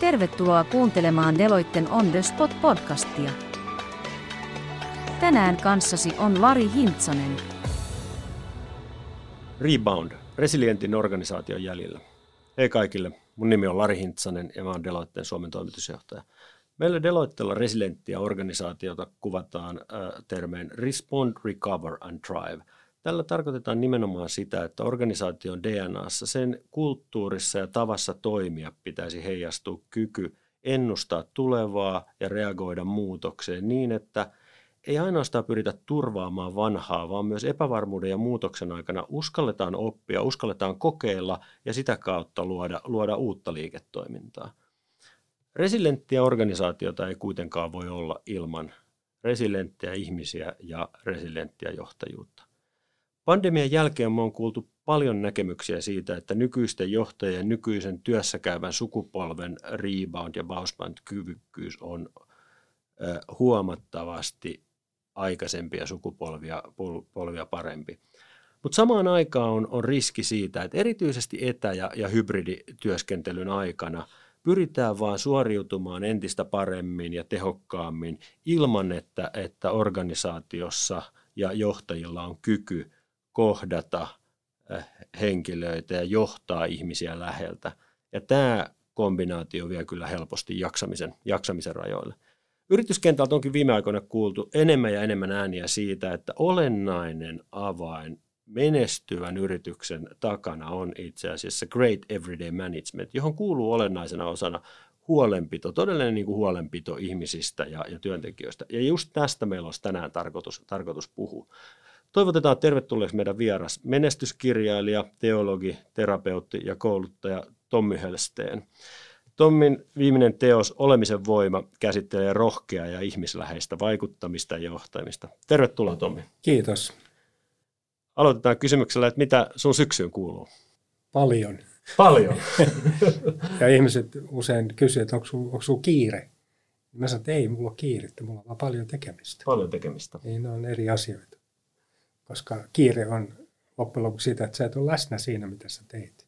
Tervetuloa kuuntelemaan Deloitten On The Spot podcastia. Tänään kanssasi on Lari Hintsanen. Rebound, resilientin organisaation jäljellä. Hei kaikille, mun nimi on Lari Hintsanen ja mä oon Deloitteen Suomen toimitusjohtaja. Meillä Deloittella resilienttiä organisaatiota kuvataan äh, termein Respond, Recover and Thrive – Tällä tarkoitetaan nimenomaan sitä, että organisaation DNAssa, sen kulttuurissa ja tavassa toimia pitäisi heijastua kyky ennustaa tulevaa ja reagoida muutokseen niin, että ei ainoastaan pyritä turvaamaan vanhaa, vaan myös epävarmuuden ja muutoksen aikana uskalletaan oppia, uskalletaan kokeilla ja sitä kautta luoda, luoda uutta liiketoimintaa. Resilenttiä organisaatiota ei kuitenkaan voi olla ilman resilenttiä ihmisiä ja resilenttiä johtajuutta. Pandemian jälkeen me on kuultu paljon näkemyksiä siitä, että nykyisten johtajien nykyisen työssä käyvän sukupolven rebound- ja bounce-kyvykkyys on huomattavasti aikaisempia sukupolvia polvia parempi. Mutta samaan aikaan on, on riski siitä, että erityisesti etä- ja, ja hybridityöskentelyn aikana pyritään vaan suoriutumaan entistä paremmin ja tehokkaammin ilman, että, että organisaatiossa ja johtajilla on kyky – kohdata äh, henkilöitä ja johtaa ihmisiä läheltä. Ja tämä kombinaatio vie kyllä helposti jaksamisen, jaksamisen rajoille. Yrityskentältä onkin viime aikoina kuultu enemmän ja enemmän ääniä siitä, että olennainen avain menestyvän yrityksen takana on itse asiassa Great Everyday Management, johon kuuluu olennaisena osana huolenpito, todellinen niin kuin huolenpito ihmisistä ja, ja työntekijöistä. Ja just tästä meillä olisi tänään tarkoitus, tarkoitus puhua. Toivotetaan tervetulleeksi meidän vieras menestyskirjailija, teologi, terapeutti ja kouluttaja Tommi Helsteen. Tommin viimeinen teos Olemisen voima käsittelee rohkeaa ja ihmisläheistä vaikuttamista ja johtamista. Tervetuloa Tommi. Kiitos. Aloitetaan kysymyksellä, että mitä sun syksyyn kuuluu? Paljon. Paljon. ja ihmiset usein kysyvät, että onko sulla onko kiire? Mä sanon, että ei, mulla ole kiirettä, mulla on vaan paljon tekemistä. Paljon tekemistä. Niin ne on eri asioita koska kiire on loppujen lopuksi sitä, että sä et ole läsnä siinä, mitä sä teit.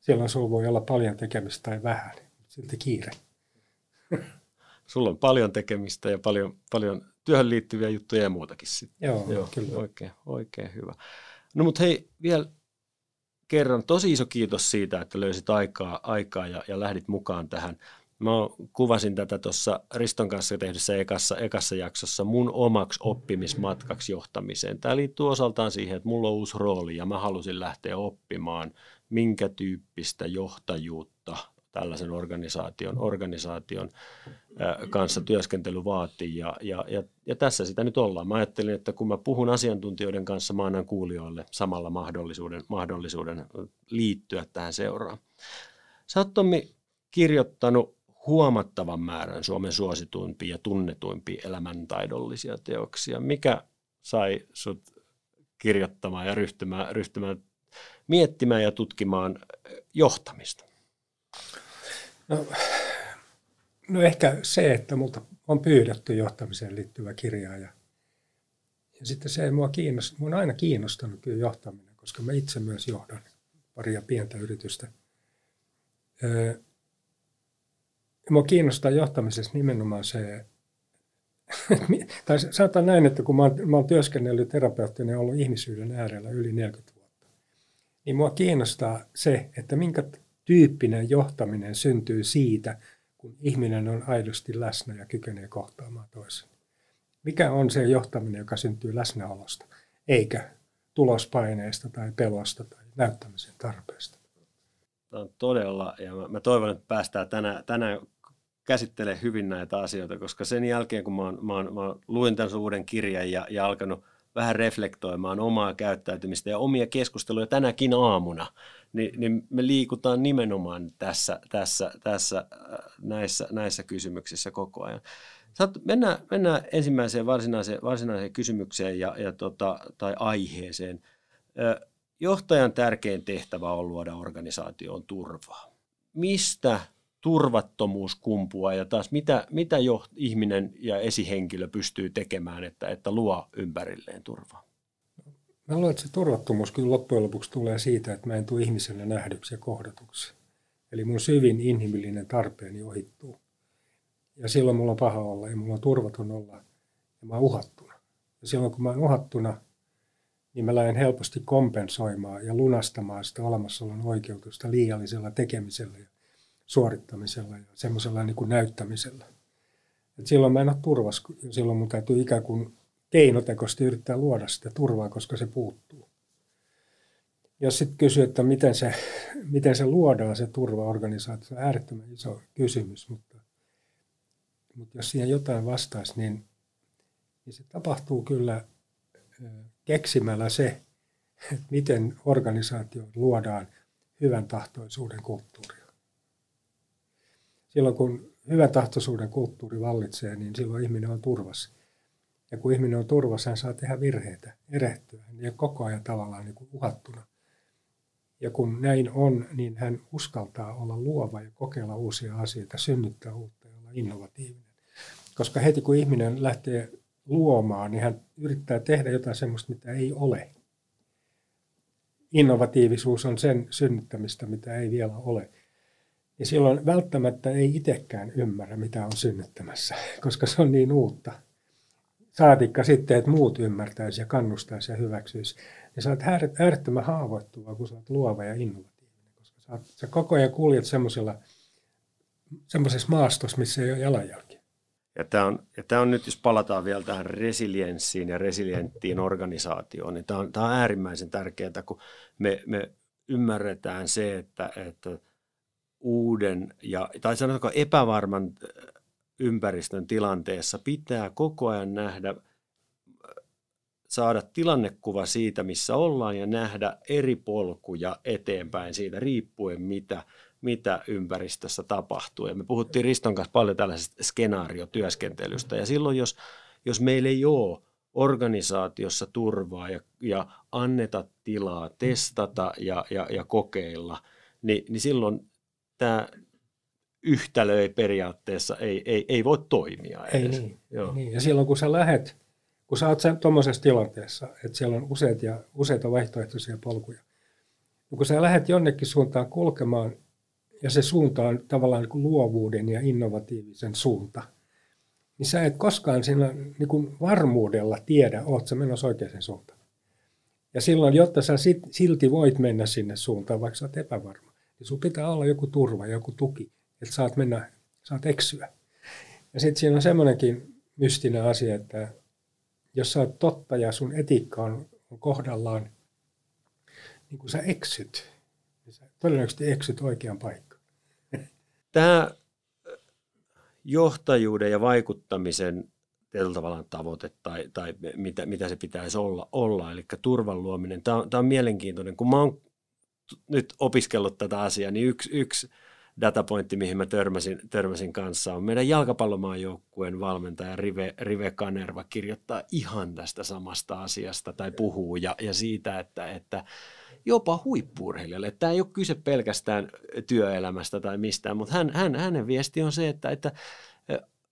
Silloin sulla voi olla paljon tekemistä tai vähän, silti kiire. Sulla on paljon tekemistä ja paljon, paljon työhön liittyviä juttuja ja muutakin sitten. Joo, Joo kyllä. Oikein, oikein hyvä. No mutta hei, vielä kerran tosi iso kiitos siitä, että löysit aikaa, aikaa ja, ja lähdit mukaan tähän. Mä kuvasin tätä tuossa Riston kanssa tehdyssä ekassa, ekassa jaksossa mun omaksi oppimismatkaksi johtamiseen. Tämä liittyy osaltaan siihen, että mulla on uusi rooli ja mä halusin lähteä oppimaan, minkä tyyppistä johtajuutta tällaisen organisaation, organisaation kanssa työskentely vaatii. Ja, ja, ja, ja tässä sitä nyt ollaan. Mä ajattelin, että kun mä puhun asiantuntijoiden kanssa, mä annan kuulijoille samalla mahdollisuuden, mahdollisuuden liittyä tähän seuraan. Sä oot Tommi kirjoittanut huomattavan määrän Suomen suosituimpia ja tunnetuimpia elämäntaidollisia teoksia. Mikä sai sut kirjoittamaan ja ryhtymään, ryhtymään miettimään ja tutkimaan johtamista? No, no ehkä se, että multa on pyydetty johtamiseen liittyvä kirja ja, ja sitten se, mua, kiinnost, mua on aina kiinnostanut kyllä johtaminen, koska mä itse myös johdan paria pientä yritystä. Öö, Mua kiinnostaa johtamisessa nimenomaan se, tai sanotaan näin, että kun mä oon, mä oon työskennellyt terapeuttina ja ollut ihmisyyden äärellä yli 40 vuotta, niin mua kiinnostaa se, että minkä tyyppinen johtaminen syntyy siitä, kun ihminen on aidosti läsnä ja kykenee kohtaamaan toisen. Mikä on se johtaminen, joka syntyy läsnäolosta, eikä tulospaineesta tai pelosta tai näyttämisen tarpeesta. Tämä on todella, ja mä, mä toivon, että päästään tänään, tänään käsittele hyvin näitä asioita, koska sen jälkeen, kun mä, oon, mä, oon, mä luin tämän uuden kirjan ja, ja alkanut vähän reflektoimaan omaa käyttäytymistä ja omia keskusteluja tänäkin aamuna, niin, niin me liikutaan nimenomaan tässä, tässä, tässä äh, näissä, näissä kysymyksissä koko ajan. Saat, mennään, mennään ensimmäiseen varsinaiseen, varsinaiseen kysymykseen ja, ja tota, tai aiheeseen. Johtajan tärkein tehtävä on luoda organisaatioon turvaa. Mistä turvattomuus kumpua ja taas mitä, mitä jo ihminen ja esihenkilö pystyy tekemään, että, että luo ympärilleen turvaa? Mä luulen, että se turvattomuus kyllä loppujen lopuksi tulee siitä, että mä en tule ihmiselle nähdyksi ja kohdatuksi. Eli mun syvin inhimillinen tarpeeni ohittuu. Ja silloin mulla on paha olla ja mulla on turvaton olla ja mä oon uhattuna. Ja silloin kun mä oon uhattuna, niin mä lähden helposti kompensoimaan ja lunastamaan sitä olemassaolon oikeutusta liiallisella tekemisellä ja suorittamisella ja semmoisella niin kuin näyttämisellä. Et silloin mä en ole turvas, ja silloin mun täytyy ikään kuin keinotekoisesti yrittää luoda sitä turvaa, koska se puuttuu. Jos sitten kysyy, että miten se, miten se luodaan se turvaorganisaatio, se on äärettömän iso kysymys, mutta, mutta jos siihen jotain vastaisi, niin, niin se tapahtuu kyllä keksimällä se, että miten organisaatio luodaan hyvän tahtoisuuden kulttuuria. Silloin kun hyvän tahtoisuuden kulttuuri vallitsee, niin silloin ihminen on turvassa. Ja kun ihminen on turvassa, hän saa tehdä virheitä, erehtyä. Hän ei koko ajan tavallaan niin kuin uhattuna. Ja kun näin on, niin hän uskaltaa olla luova ja kokeilla uusia asioita, synnyttää uutta ja olla innovatiivinen. Koska heti kun ihminen lähtee luomaan, niin hän yrittää tehdä jotain sellaista, mitä ei ole. Innovatiivisuus on sen synnyttämistä, mitä ei vielä ole. Ja silloin välttämättä ei itsekään ymmärrä, mitä on synnyttämässä, koska se on niin uutta. Saatikka sitten, että muut ymmärtäisi ja kannustaisi ja hyväksyisi. Ja sä oot äärettömän haavoittuva, kun sä oot luova ja innovatiivinen, koska sä, oot, sä koko ajan kuljet semmoisessa maastossa, missä ei ole jalanjälkiä. Ja tämä on, ja tämä on nyt, jos palataan vielä tähän resilienssiin ja resilienttiin organisaatioon, niin tämä on, tämä on äärimmäisen tärkeää, kun me, me ymmärretään se, että, että uuden ja, tai sanotaanko epävarman ympäristön tilanteessa pitää koko ajan nähdä, saada tilannekuva siitä, missä ollaan ja nähdä eri polkuja eteenpäin siitä riippuen, mitä, mitä ympäristössä tapahtuu. Ja me puhuttiin Riston kanssa paljon tällaisesta skenaariotyöskentelystä ja silloin, jos, jos meillä ei ole organisaatiossa turvaa ja, ja anneta tilaa testata ja, ja, ja kokeilla, niin, niin silloin tämä yhtälö ei periaatteessa ei, ei, ei voi toimia edes. Ei niin. Joo. niin. Ja silloin kun sä lähet, kun sä oot tuommoisessa tilanteessa, että siellä on useita, ja, useita vaihtoehtoisia polkuja, niin kun sä lähet jonnekin suuntaan kulkemaan, ja se suunta on tavallaan niin kuin luovuuden ja innovatiivisen suunta, niin sä et koskaan siinä niin kuin varmuudella tiedä, oot sä menossa oikeaan suuntaan. Ja silloin, jotta sä silti voit mennä sinne suuntaan, vaikka sä oot epävarma, niin sun pitää olla joku turva, joku tuki, että saat mennä, saat eksyä. Ja sitten siinä on semmoinenkin mystinen asia, että jos sä oot totta ja sun etiikka on, on kohdallaan, niin kun sä eksyt, niin sä todennäköisesti eksyt oikean paikkaan. Tämä johtajuuden ja vaikuttamisen tietyllä tavalla tavoite tai, tai mitä, mitä se pitäisi olla, olla eli turvan luominen. Tämä on, tämä on mielenkiintoinen. Kun mä oon nyt opiskellut tätä asiaa, niin yksi, yksi datapointti, mihin mä törmäsin, törmäsin kanssa, on meidän jalkapallomaajoukkueen valmentaja Rive, Rive Kanerva kirjoittaa ihan tästä samasta asiasta tai puhuu ja, ja siitä, että, että jopa huippuurheilijalle. Tämä ei ole kyse pelkästään työelämästä tai mistään, mutta hän, hän, hänen viesti on se, että, että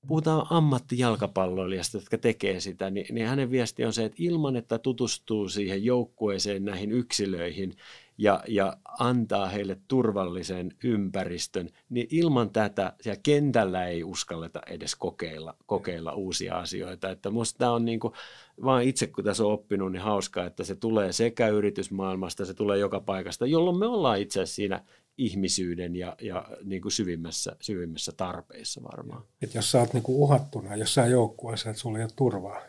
puhutaan ammattijalkapalloilijasta, jotka tekee sitä, niin, niin hänen viesti on se, että ilman, että tutustuu siihen joukkueeseen, näihin yksilöihin, ja, ja antaa heille turvallisen ympäristön, niin ilman tätä siellä kentällä ei uskalleta edes kokeilla, kokeilla uusia asioita. Että musta tämä on niin kuin, vaan itse kun tässä on oppinut, niin hauskaa, että se tulee sekä yritysmaailmasta, se tulee joka paikasta, jolloin me ollaan itse asiassa siinä ihmisyyden ja, ja niin kuin syvimmässä, syvimmässä tarpeissa varmaan. Et jos sä oot niin kuin uhattuna jossain joukkueessa, että sulla ei ole turvaa,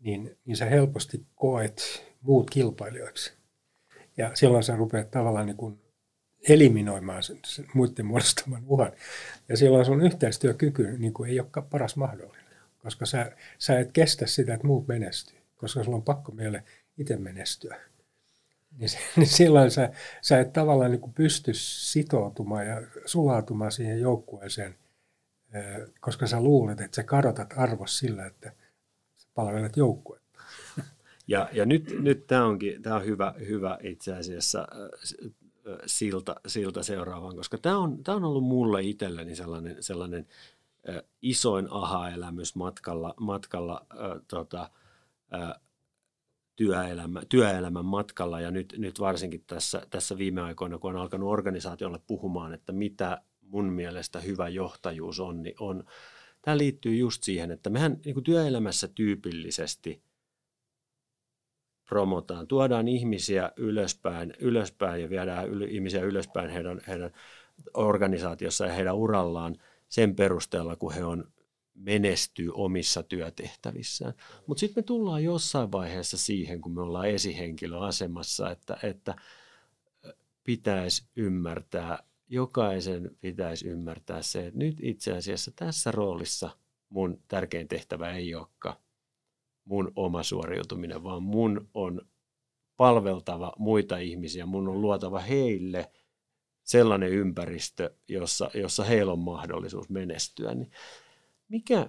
niin, niin sä helposti koet muut kilpailijoiksi. Ja silloin sä rupeat tavallaan niin kuin eliminoimaan sen, sen muiden muodostaman uhan. Ja silloin sun yhteistyökyky niin kuin ei olekaan paras mahdollinen, koska sä, sä et kestä sitä, että muut menestyy, koska sulla on pakko meille itse menestyä. Niin, niin silloin sä, sä et tavallaan niin kuin pysty sitoutumaan ja sulautumaan siihen joukkueeseen, koska sä luulet, että sä kadotat arvos sillä, että sä palvelet joukkuetta. Ja, ja nyt, nyt tämä onkin tämä on hyvä, hyvä itse asiassa silta, silta seuraavaan, koska tämä on, tämä on ollut mulle itselleni sellainen, sellainen isoin aha-elämys matkalla, matkalla tota, työelämä, työelämän matkalla. Ja nyt, nyt varsinkin tässä, tässä viime aikoina, kun on alkanut organisaatiolle puhumaan, että mitä mun mielestä hyvä johtajuus on, niin on, tämä liittyy just siihen, että mehän niin työelämässä tyypillisesti promotaan, tuodaan ihmisiä ylöspäin, ylöspäin ja viedään yl, ihmisiä ylöspäin heidän, heidän organisaatiossa ja heidän urallaan sen perusteella, kun he on menestyy omissa työtehtävissään. Mutta sitten me tullaan jossain vaiheessa siihen, kun me ollaan esihenkilöasemassa, että, että pitäisi ymmärtää, jokaisen pitäisi ymmärtää se, että nyt itse asiassa tässä roolissa mun tärkein tehtävä ei olekaan mun oma suoriutuminen, vaan mun on palveltava muita ihmisiä, mun on luotava heille sellainen ympäristö, jossa, jossa heillä on mahdollisuus menestyä. Niin mikä,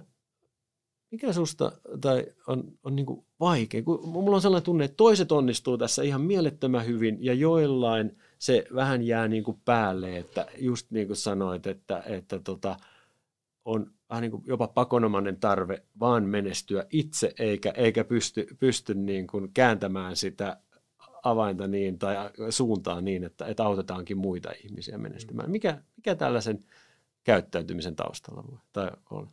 mikä susta tai on, on niin kuin vaikea? Kun mulla on sellainen tunne, että toiset onnistuu tässä ihan mielettömän hyvin ja joillain se vähän jää niin kuin päälle, että just niin kuin sanoit, että, että tota, on vähän niin kuin jopa pakonomainen tarve vaan menestyä itse eikä, eikä pysty, pysty niin kuin kääntämään sitä avainta niin tai suuntaa niin, että, että autetaankin muita ihmisiä menestymään. Mikä, mikä tällaisen käyttäytymisen taustalla voi tai on?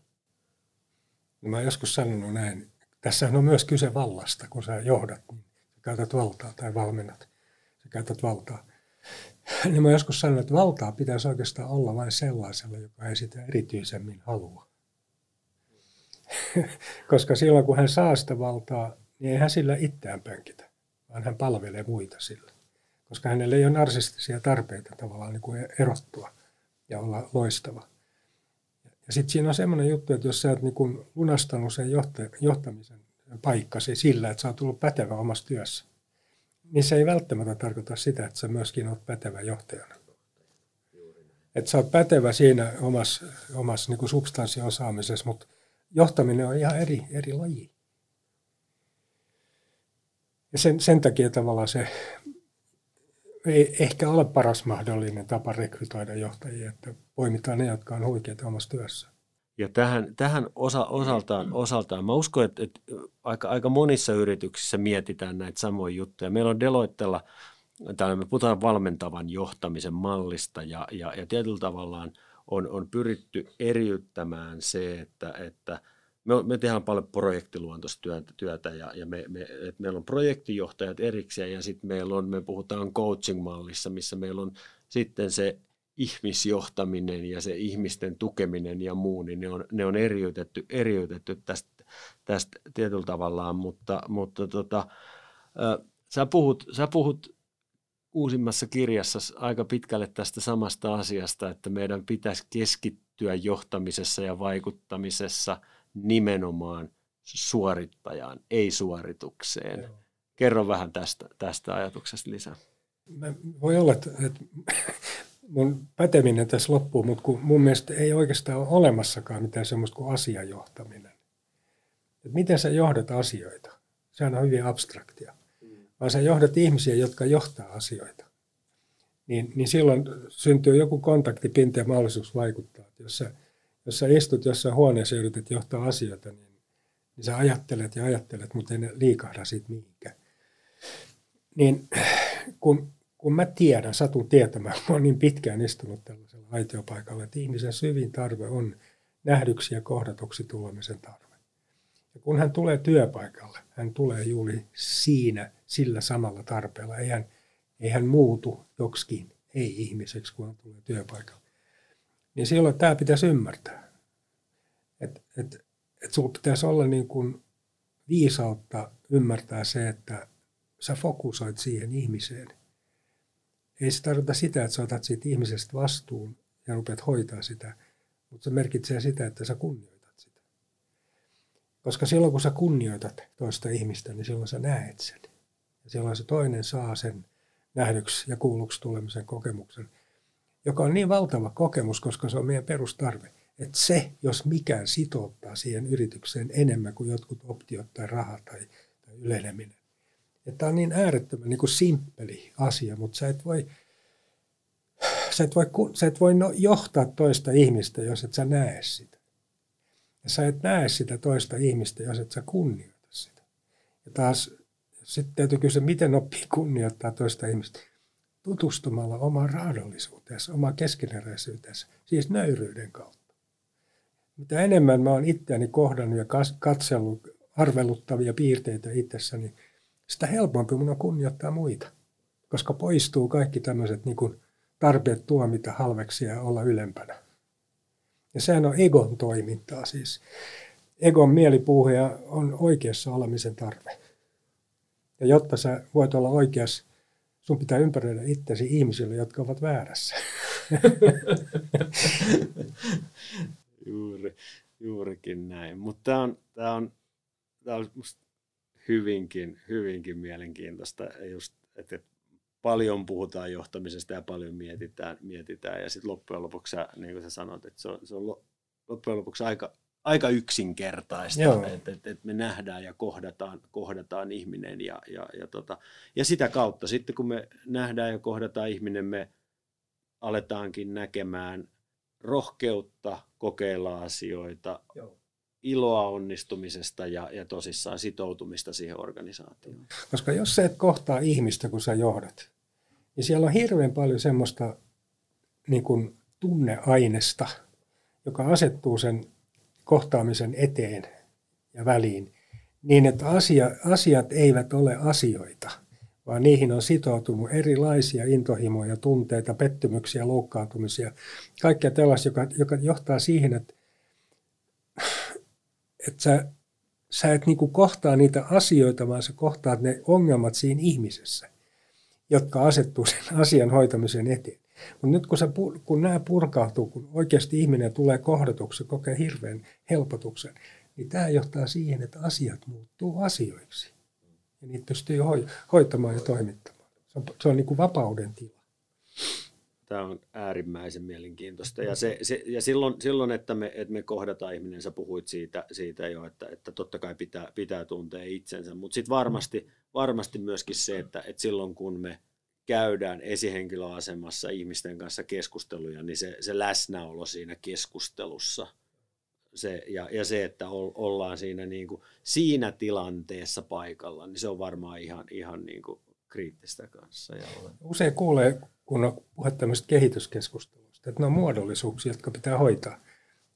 Niin mä joskus sanonut näin, tässä on myös kyse vallasta, kun sä johdat, niin sä käytät valtaa tai valmennat, sä käytät valtaa. Niin mä joskus sanonut, että valtaa pitäisi oikeastaan olla vain sellaisella, joka ei sitä erityisemmin halua. Koska silloin kun hän saa sitä valtaa, niin ei hän sillä itseään pönkitä, vaan hän palvelee muita sillä. Koska hänellä ei ole narsistisia tarpeita tavallaan niin kuin erottua ja olla loistava. Ja sitten siinä on semmoinen juttu, että jos sä oot niin lunastanut sen johtamisen paikkasi sillä, että sä oot tullut pätevä omassa työssä, niin se ei välttämättä tarkoita sitä, että sä myöskin oot pätevä johtajana. Että sä oot pätevä siinä omassa, omassa niin substanssiosaamisessa, mutta johtaminen on ihan eri, eri laji. Ja sen, sen takia tavallaan se ei ehkä ole paras mahdollinen tapa rekrytoida johtajia, että poimitaan ne, jotka on huikeita omassa työssä. Ja tähän, tähän osa, osaltaan, osaltaan, mä uskon, että, että aika, aika monissa yrityksissä mietitään näitä samoja juttuja. Meillä on Deloittella, täällä me puhutaan valmentavan johtamisen mallista ja, ja, ja tietyllä tavallaan on, on pyritty eriyttämään se, että, että – me, me tehdään paljon projektiluontoista työtä ja, ja me, me, et meillä on projektijohtajat erikseen ja sitten meillä on, me puhutaan coaching-mallissa, missä meillä on sitten se ihmisjohtaminen ja se ihmisten tukeminen ja muu, niin ne on, ne on eriytetty, eriytetty tästä, tästä tietyllä tavallaan, mutta, mutta tota, äh, sä, puhut, sä puhut uusimmassa kirjassa aika pitkälle tästä samasta asiasta, että meidän pitäisi keskittyä johtamisessa ja vaikuttamisessa – nimenomaan suorittajaan, ei suoritukseen. Joo. Kerro vähän tästä, tästä ajatuksesta lisää. Voi olla, että, että mun päteminen tässä loppuu, mutta kun mun mielestä ei oikeastaan ole olemassakaan mitään semmoista kuin asiajohtaminen. Et miten sä johdat asioita? Sehän on hyvin abstraktia. Vaan sä johdat ihmisiä, jotka johtaa asioita. Niin, niin silloin syntyy joku kontaktipinta ja mahdollisuus vaikuttaa. jos sä jos sä istut jossain huoneessa ja yrität johtaa asioita, niin, niin sä ajattelet ja ajattelet, mutta ei ne liikahda siitä mihinkään. Niin kun, kun mä tiedän, satun tietämään, mä oon niin pitkään istunut tällaisella aitiopaikalla, että ihmisen syvin tarve on nähdyksi ja kohdatuksi tulemisen tarve. Ja kun hän tulee työpaikalle, hän tulee juuri siinä sillä samalla tarpeella. Ei hän, ei hän muutu joksikin ei-ihmiseksi, kun hän tulee työpaikalle niin silloin tämä pitäisi ymmärtää. Että et, et sinulla pitäisi olla niin kuin viisautta ymmärtää se, että sä fokusoit siihen ihmiseen. Ei se tarkoita sitä, että sä otat siitä ihmisestä vastuun ja rupeat hoitaa sitä, mutta se merkitsee sitä, että sä kunnioitat sitä. Koska silloin kun sä kunnioitat toista ihmistä, niin silloin sä näet sen. Ja silloin se toinen saa sen nähdyksi ja kuulluksi tulemisen kokemuksen – joka on niin valtava kokemus, koska se on meidän perustarve. Että se, jos mikään sitouttaa siihen yritykseen enemmän kuin jotkut optiot tai raha tai, tai yleneminen. Että on niin äärettömän niin kuin simppeli asia, mutta sä et voi, sä et voi, sä et voi no, johtaa toista ihmistä, jos et sä näe sitä. Ja sä et näe sitä toista ihmistä, jos et sä kunnioita sitä. Ja taas Sitten täytyy kysyä, miten oppii kunnioittaa toista ihmistä tutustumalla omaan raadollisuuteensa, omaan keskeneräisyyteensä, siis nöyryyden kautta. Mitä enemmän mä oon itseäni kohdannut ja katsellut arveluttavia piirteitä itsessäni, sitä helpompi mun on kunnioittaa muita, koska poistuu kaikki tämmöiset niin kuin tarpeet tuomita halveksia ja olla ylempänä. Ja sehän on egon toimintaa siis. Egon mielipuhuja on oikeassa olemisen tarve. Ja jotta sä voit olla oikeassa, sun pitää ympäröidä itsesi ihmisille, jotka ovat väärässä. Juuri, juurikin näin. Mutta tämä on, tää on, tää on musta hyvinkin, hyvinkin mielenkiintoista, just, että paljon puhutaan johtamisesta ja paljon mietitään, mietitään. Ja sitten loppujen lopuksi, niin kuin sä sanot, että se on, se on loppujen lopuksi aika, aika yksinkertaista, että et, et me nähdään ja kohdataan, kohdataan ihminen ja, ja, ja, tota, ja sitä kautta sitten kun me nähdään ja kohdataan ihminen, me aletaankin näkemään rohkeutta kokeilla asioita, Joo. Iloa onnistumisesta ja, ja tosissaan sitoutumista siihen organisaatioon. Koska jos sä et kohtaa ihmistä, kun sä johdat, niin siellä on hirveän paljon semmoista niin kuin tunneainesta, joka asettuu sen kohtaamisen eteen ja väliin, niin että asia, asiat eivät ole asioita, vaan niihin on sitoutunut erilaisia intohimoja, tunteita, pettymyksiä, loukkaantumisia, kaikkea tällaista, joka, joka johtaa siihen, että, että sä, sä et niin kohtaa niitä asioita, vaan sä kohtaat ne ongelmat siinä ihmisessä, jotka asettuu sen asian hoitamisen eteen. Mutta nyt kun, se, kun nämä purkautuu, kun oikeasti ihminen tulee kohdatuksi, kokee hirveän helpotuksen, niin tämä johtaa siihen, että asiat muuttuu asioiksi. Ja niitä pystyy hoitamaan ja toimittamaan. Se on, se on niin kuin vapauden tila. Tämä on äärimmäisen mielenkiintoista. Ja, se, se, ja silloin, silloin, että me, että me kohdataan ihminen, sä puhuit siitä, siitä jo, että, että totta kai pitää, pitää tuntea itsensä, mutta sitten varmasti, varmasti myöskin se, että, että silloin kun me käydään esihenkilöasemassa ihmisten kanssa keskusteluja, niin se, se läsnäolo siinä keskustelussa se, ja, ja se, että ollaan siinä, niin kuin, siinä tilanteessa paikalla, niin se on varmaan ihan, ihan niin kuin kriittistä kanssa. Ja Usein kuulee, kun on puhe tämmöistä kehityskeskustelusta, että ne on muodollisuuksia, jotka pitää hoitaa.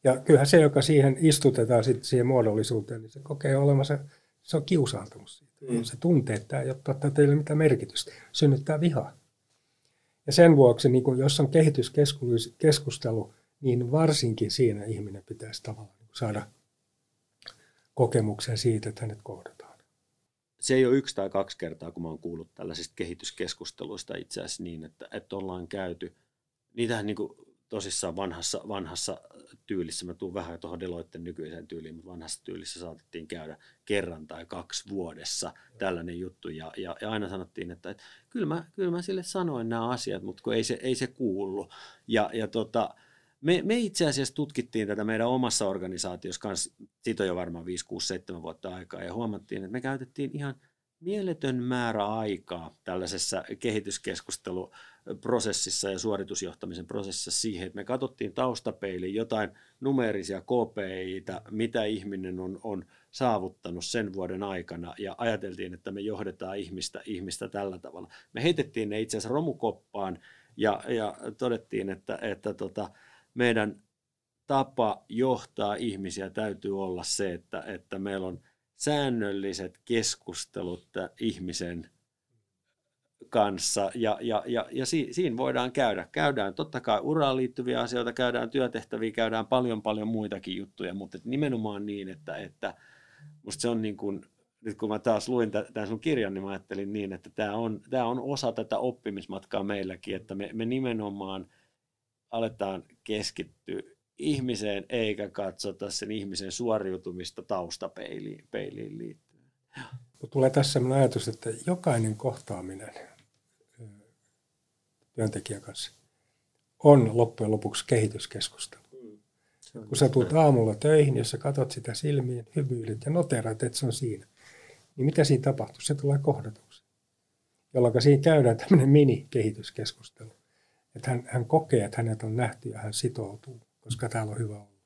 Ja kyllähän se, joka siihen istutetaan sitten siihen muodollisuuteen, niin se kokee olemassa, se on kiusaantunut siitä. Mm. Se tuntee, että tämä ei ole teille mitään merkitystä. Synnyttää vihaa. Ja sen vuoksi, niin kun, jos on kehityskeskustelu, niin varsinkin siinä ihminen pitäisi tavallaan niin saada kokemuksen siitä, että hänet kohdataan. Se ei ole yksi tai kaksi kertaa, kun mä oon kuullut tällaisista kehityskeskusteluista itse asiassa niin, että, että ollaan käyty. Niitähän niin kuin tosissaan vanhassa, vanhassa tyylissä, mä tuun vähän tuohon Deloitten nykyiseen tyyliin, mutta vanhassa tyylissä saatettiin käydä kerran tai kaksi vuodessa tällainen juttu. Ja, ja, ja aina sanottiin, että, että kyllä, mä, kyllä mä sille sanoin nämä asiat, mutta kun ei se, ei se kuulu. Ja, ja tota, me, me itse asiassa tutkittiin tätä meidän omassa organisaatiossa kanssa, siitä on jo varmaan 5, 6, 7 vuotta aikaa, ja huomattiin, että me käytettiin ihan mieletön määrä aikaa tällaisessa kehityskeskustelu prosessissa ja suoritusjohtamisen prosessissa siihen, että me katsottiin taustapeiliin jotain numerisia KPIitä, mitä ihminen on, on saavuttanut sen vuoden aikana ja ajateltiin, että me johdetaan ihmistä, ihmistä tällä tavalla. Me heitettiin ne itse asiassa romukoppaan ja, ja todettiin, että, että tota, meidän tapa johtaa ihmisiä täytyy olla se, että, että meillä on säännölliset keskustelut ihmisen kanssa ja, ja, ja, ja si, siinä voidaan käydä. Käydään totta kai uraan liittyviä asioita, käydään työtehtäviä, käydään paljon paljon muitakin juttuja, mutta nimenomaan niin, että, että musta se on niin kuin, nyt kun mä taas luin tämän sun kirjan, niin mä ajattelin niin, että tämä on, tämä on osa tätä oppimismatkaa meilläkin, että me, me nimenomaan aletaan keskittyä ihmiseen eikä katsota sen ihmisen suoriutumista taustapeiliin peiliin liittyen. Tulee tässä sellainen ajatus, että jokainen kohtaaminen työntekijän kanssa on loppujen lopuksi kehityskeskustelu. Mm. Kun sä tulet aamulla töihin, jos sä katsot sitä silmiin, hymyilet ja noterat, että se on siinä, niin mitä siinä tapahtuu? Se tulee kohdatuksi. Jolloin siinä käydään tämmöinen mini-kehityskeskustelu. Että hän, hän kokee, että hänet on nähty ja hän sitoutuu, koska täällä on hyvä olla.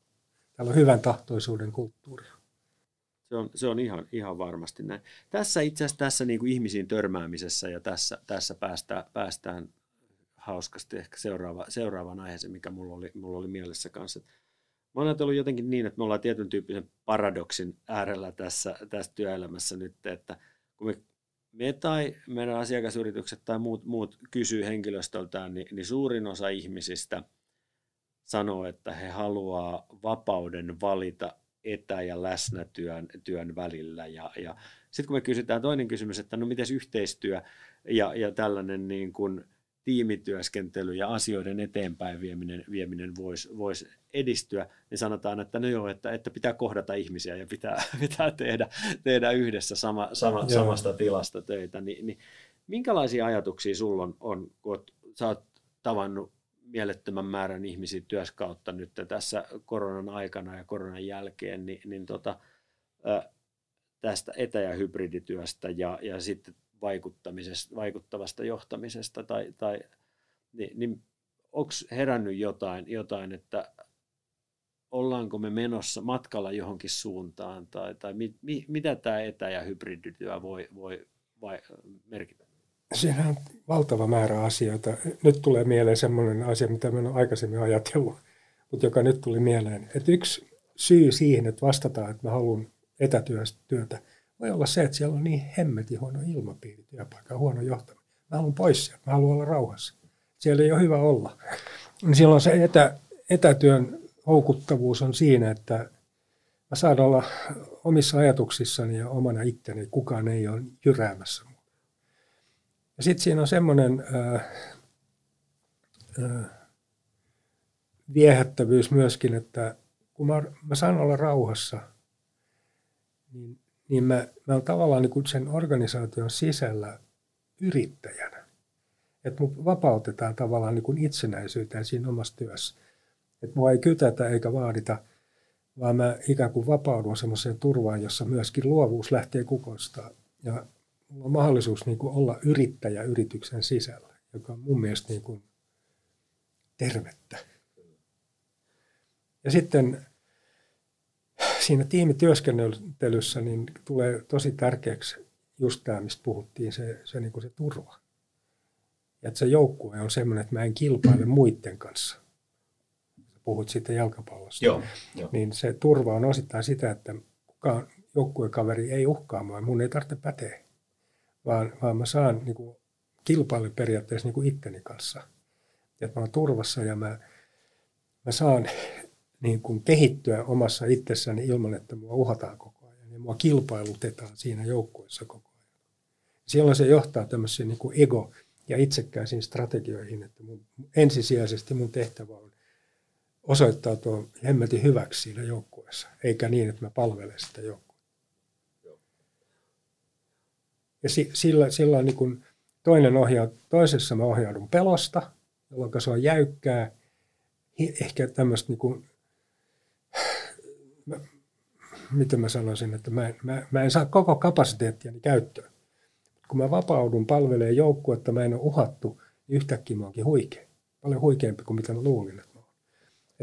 Täällä on hyvän tahtoisuuden kulttuuri. Se on, se on ihan, ihan varmasti näin. Tässä itse asiassa tässä niin kuin ihmisiin törmäämisessä ja tässä, tässä päästään, päästään hauskasti ehkä seuraava, seuraavan aiheeseen, mikä mulla oli, mulla oli mielessä kanssa. Mä oon ajatellut jotenkin niin, että me ollaan tietyn tyyppisen paradoksin äärellä tässä, tässä työelämässä nyt, että kun me, me tai meidän asiakasyritykset tai muut, muut kysyy henkilöstöltään, niin, niin suurin osa ihmisistä sanoo, että he haluaa vapauden valita etä- ja läsnätyön työn välillä. Ja, ja sitten kun me kysytään toinen kysymys, että no miten yhteistyö ja, ja tällainen niin kuin tiimityöskentely ja asioiden eteenpäin vieminen, vieminen voisi vois edistyä, niin sanotaan, että no joo, että, että pitää kohdata ihmisiä ja pitää, pitää tehdä, tehdä yhdessä sama, sama, samasta tilasta töitä. Ni, niin minkälaisia ajatuksia sulla on, on kun oot, sä oot tavannut mielettömän määrän ihmisiä työskautta nyt tässä koronan aikana ja koronan jälkeen, niin, niin tota, tästä etä- ja hybridityöstä ja, ja sitten vaikuttamisesta, vaikuttavasta johtamisesta, tai, tai, niin, niin onko herännyt jotain, jotain, että ollaanko me menossa matkalla johonkin suuntaan, tai, tai mi, mi, mitä tämä etä- ja hybridityö voi, voi vai, merkitä? Siinä on valtava määrä asioita. Nyt tulee mieleen sellainen asia, mitä mä olen aikaisemmin ajatellut, mutta joka nyt tuli mieleen. Että yksi syy siihen, että vastataan, että mä haluan etätyötä, voi olla se, että siellä on niin hemmetin huono ilmapiiri työpaikka, huono johtaminen. Mä haluan pois sieltä, mä haluan olla rauhassa. Siellä ei ole hyvä olla. Niin silloin se etä, etätyön houkuttavuus on siinä, että mä saan olla omissa ajatuksissani ja omana itteni, kukaan ei ole jyräämässä. Ja sitten siinä on semmoinen viehättävyys myöskin, että kun mä, mä saan olla rauhassa, niin niin mä, mä olen tavallaan niin kuin sen organisaation sisällä yrittäjänä. Että vapautetaan tavallaan niin kuin itsenäisyyteen siinä omassa työssä. Että mua ei kytätä eikä vaadita, vaan mä ikään kuin vapaudun semmoiseen turvaan, jossa myöskin luovuus lähtee kukoistaa. Ja mulla on mahdollisuus niin kuin olla yrittäjä yrityksen sisällä, joka on mun mielestä niin kuin tervettä. Ja sitten siinä tiimityöskentelyssä niin tulee tosi tärkeäksi just tämä, mistä puhuttiin, se, se, niin kuin se turva. Ja että se joukkue on semmoinen, että mä en kilpaile muiden kanssa. Puhut sitten jalkapallosta. Joo, jo. Niin se turva on osittain sitä, että kukaan joukkuekaveri ei uhkaa mua, mun ei tarvitse päteä. Vaan, vaan mä saan niin kuin, kilpailla periaatteessa niin kuin itteni kanssa. Ja että mä oon turvassa ja mä, mä saan niin kuin kehittyä omassa itsessäni ilman, että mua uhataan koko ajan ja mua kilpailutetaan siinä joukkueessa koko ajan. Silloin se johtaa tämmöisiin niin ego- ja itsekkäisiin strategioihin, että mun, ensisijaisesti mun tehtävä on osoittautua hemmetin hyväksi siinä joukkueessa, eikä niin, että mä palvelen sitä joukkuetta. Ja sillä, sillä on niin kuin toinen ohjaa, toisessa mä ohjaudun pelosta, jolloin se on jäykkää, ehkä tämmöistä niin kuin miten mä sanoisin, että mä en, mä, mä en saa koko kapasiteettiani käyttöön. Kun mä vapaudun palvelee joukkuetta, mä en ole uhattu, niin yhtäkkiä mä oonkin huikea. Paljon huikeampi kuin mitä mä luulin, että.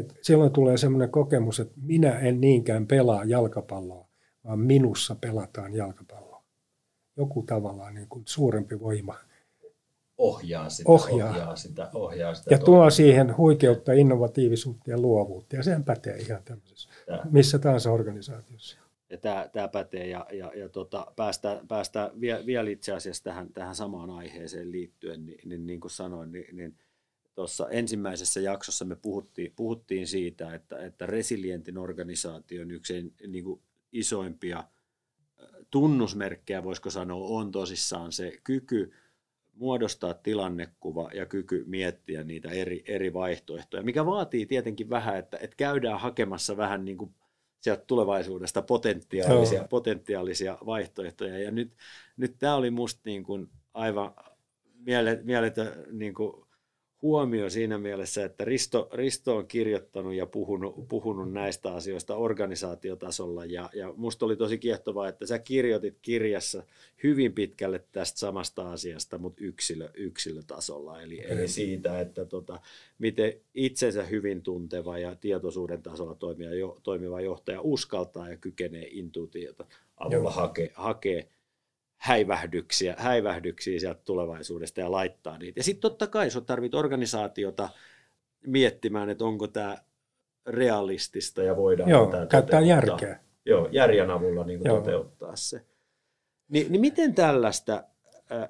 Et silloin tulee semmoinen kokemus, että minä en niinkään pelaa jalkapalloa, vaan minussa pelataan jalkapalloa. Joku tavallaan niin kuin suurempi voima – ohjaa sitä, ohjaa. ohjaa sitä, ohjaa sitä ja tuo siihen huikeutta, innovatiivisuutta ja luovuutta. Ja sen pätee ihan tämmöisessä, tämä. missä tahansa organisaatiossa. Ja tämä, tämä pätee ja, ja, ja tota, päästään, päästään vielä, vielä itse asiassa tähän, tähän samaan aiheeseen liittyen, niin, niin, niin kuin sanoin, niin, niin tuossa ensimmäisessä jaksossa me puhuttiin, puhuttiin siitä, että, että resilientin organisaation yksi niin kuin isoimpia tunnusmerkkejä, voisiko sanoa, on tosissaan se kyky muodostaa tilannekuva ja kyky miettiä niitä eri, eri vaihtoehtoja, mikä vaatii tietenkin vähän, että, että käydään hakemassa vähän niin kuin sieltä tulevaisuudesta potentiaalisia, Joo. potentiaalisia vaihtoehtoja. Ja nyt, nyt tämä oli musta niin kuin aivan mieletön niin kuin huomio siinä mielessä, että Risto, Risto on kirjoittanut ja puhunut, puhunut näistä asioista organisaatiotasolla. Ja, ja musta oli tosi kiehtovaa, että sä kirjoitit kirjassa hyvin pitkälle tästä samasta asiasta, mutta yksilö, yksilötasolla, eli, eli siitä, että tota, miten itsensä hyvin tunteva ja tietoisuuden tasolla toimiva, jo, toimiva johtaja uskaltaa ja kykenee intuitiota avulla hakea, hakea häivähdyksiä, häivähdyksiä sieltä tulevaisuudesta ja laittaa niitä. Ja sitten totta kai sinut tarvit organisaatiota miettimään, että onko tämä realistista ja voidaan Joo, tämä käyttää järkeä. Joo, järjen avulla niin toteuttaa se. Ni, niin miten tällaista äh,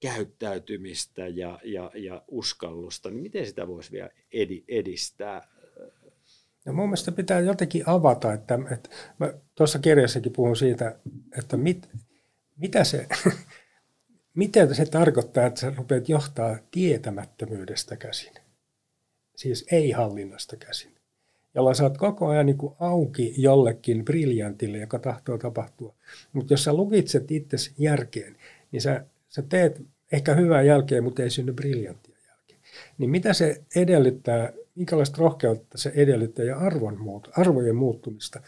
käyttäytymistä ja, ja, ja uskallusta, niin miten sitä voisi vielä edi, edistää? No mun mielestä pitää jotenkin avata, että, että mä tuossa kirjassakin puhun siitä, että mit, mitä se, mitä se tarkoittaa, että sä rupeat johtaa tietämättömyydestä käsin? Siis ei-hallinnasta käsin. Jolloin sä oot koko ajan niin auki jollekin briljantille, joka tahtoo tapahtua. Mutta jos sä lukitset itse järkeen, niin sä, sä teet ehkä hyvää jälkeen, mutta ei synny briljanttia jälkeen. Niin mitä se edellyttää minkälaista rohkeutta se edellyttää ja arvon muut, arvojen muuttumista.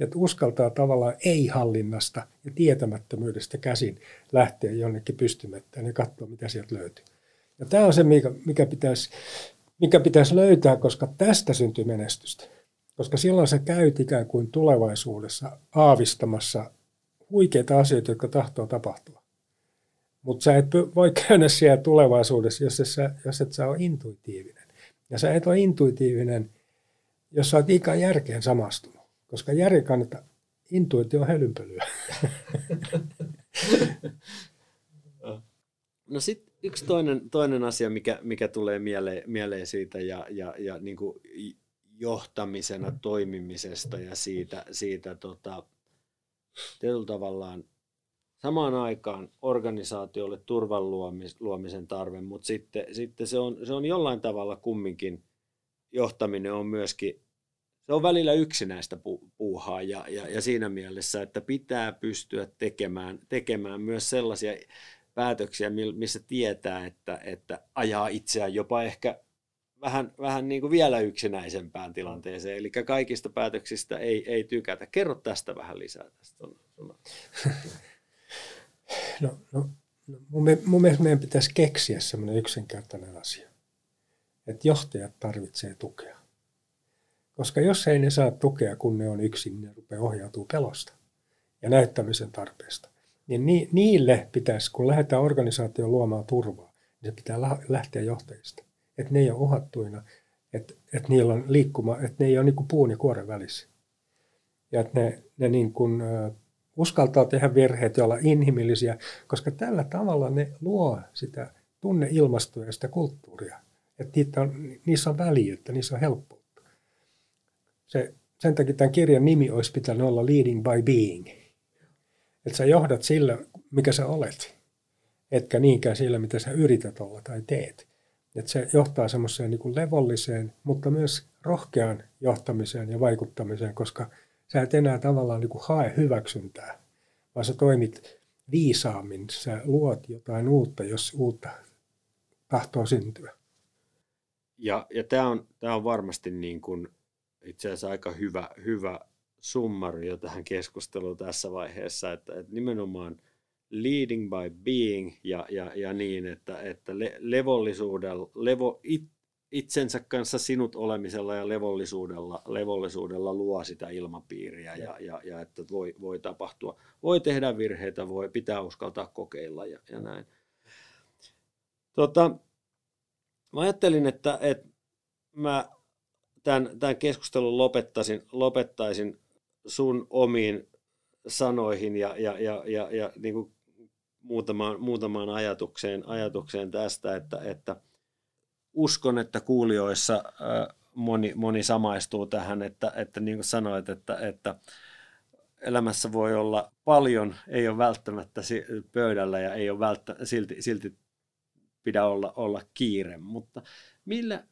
Että uskaltaa tavallaan ei-hallinnasta ja tietämättömyydestä käsin lähteä jonnekin pystymättä ja katsoa, mitä sieltä löytyy. Ja tämä on se, mikä, mikä, pitäisi, mikä pitäisi löytää, koska tästä syntyy menestystä. Koska silloin sä käyt ikään kuin tulevaisuudessa aavistamassa huikeita asioita, jotka tahtoo tapahtua. Mutta sä et voi käydä siellä tulevaisuudessa, jos et sä, jos et sä ole intuitiivinen. Ja sä et ole intuitiivinen, jos sä oot ikään järkeen samastunut. Koska järjen kannattaa, intuitio on hölynpölyä. No sitten yksi toinen, toinen asia, mikä, mikä tulee mieleen, mieleen siitä ja, ja, ja niin kuin johtamisena toimimisesta ja siitä, siitä tota, tietyllä tavallaan samaan aikaan organisaatiolle turvan luomisen tarve, mutta sitten, sitten se, on, se on jollain tavalla kumminkin, johtaminen on myöskin, se on välillä yksinäistä puuhaa ja, ja, ja siinä mielessä, että pitää pystyä tekemään, tekemään myös sellaisia päätöksiä, missä tietää, että, että ajaa itseään jopa ehkä vähän, vähän niin kuin vielä yksinäisempään tilanteeseen. Eli kaikista päätöksistä ei, ei tykätä. Kerro tästä vähän lisää. Tästä on, on. No, no, no mun, mielestä meidän pitäisi keksiä semmoinen yksinkertainen asia, että johtajat tarvitsee tukea. Koska jos ei ne saa tukea, kun ne on yksin, ne rupeaa ohjautuu pelosta ja näyttämisen tarpeesta. Niin ni, niille pitäisi, kun lähdetään organisaation luomaan turvaa, niin se pitää lähteä johtajista. Että ne ei ole uhattuina, että, että niillä on liikkuma, että ne ei ole niin kuin puun ja kuoren välissä. Ja että ne, ne niin kuin, uskaltaa tehdä virheet ja olla inhimillisiä, koska tällä tavalla ne luo sitä tunneilmastoa ja sitä kulttuuria. Että on, niissä on väljyyttä, niissä on helppoutta. Se, sen takia tämän kirjan nimi olisi pitänyt olla Leading by Being. Että sä johdat sillä, mikä sä olet, etkä niinkään sillä, mitä sä yrität olla tai teet. Että se johtaa semmoiseen niin levolliseen, mutta myös rohkeaan johtamiseen ja vaikuttamiseen, koska – sä et enää tavallaan niin kuin hae hyväksyntää, vaan sä toimit viisaammin, sä luot jotain uutta, jos uutta tahtoo syntyä. Ja, ja tämä on, tää on varmasti niin kuin itse asiassa aika hyvä, hyvä summario tähän keskusteluun tässä vaiheessa, että, että nimenomaan leading by being ja, ja, ja niin, että, että le, levollisuudella, levo, it, itsensä kanssa sinut olemisella ja levollisuudella, levollisuudella luo sitä ilmapiiriä ja, ja, ja että voi, voi tapahtua. Voi tehdä virheitä, voi pitää uskaltaa kokeilla ja, ja näin. Tota, mä ajattelin, että, että mä tämän, tämän keskustelun lopettaisin, lopettaisin sun omiin sanoihin ja, ja, ja, ja, ja niin kuin muutamaan, muutamaan ajatukseen, ajatukseen tästä, että, että – uskon, että kuulijoissa moni, moni samaistuu tähän, että, että niin kuin sanoit, että, että elämässä voi olla paljon, ei ole välttämättä pöydällä ja ei ole välttä, silti, silti pidä olla, olla kiire, mutta millä,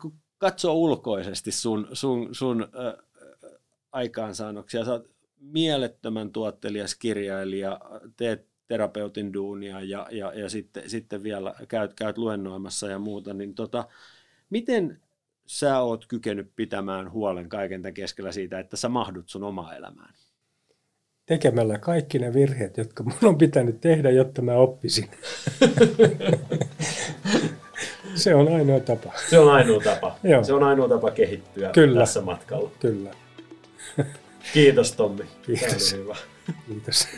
kun katsoo ulkoisesti sun, sun, sun äh, aikaansaannoksia, sä oot mielettömän tuottelias kirjailija, teet terapeutin duunia ja, ja, ja sitten, sitten vielä käyt, käyt luennoimassa ja muuta, niin tota, miten sä oot kykenyt pitämään huolen kaiken tämän keskellä siitä, että sä mahdut sun omaa elämään? Tekemällä kaikki ne virheet, jotka mun on pitänyt tehdä, jotta mä oppisin. Se on ainoa tapa. Se on ainoa tapa. Joo. Se on ainoa tapa kehittyä Kyllä. tässä matkalla. Kyllä. Kiitos Tommi. Kiitos. Kiitos.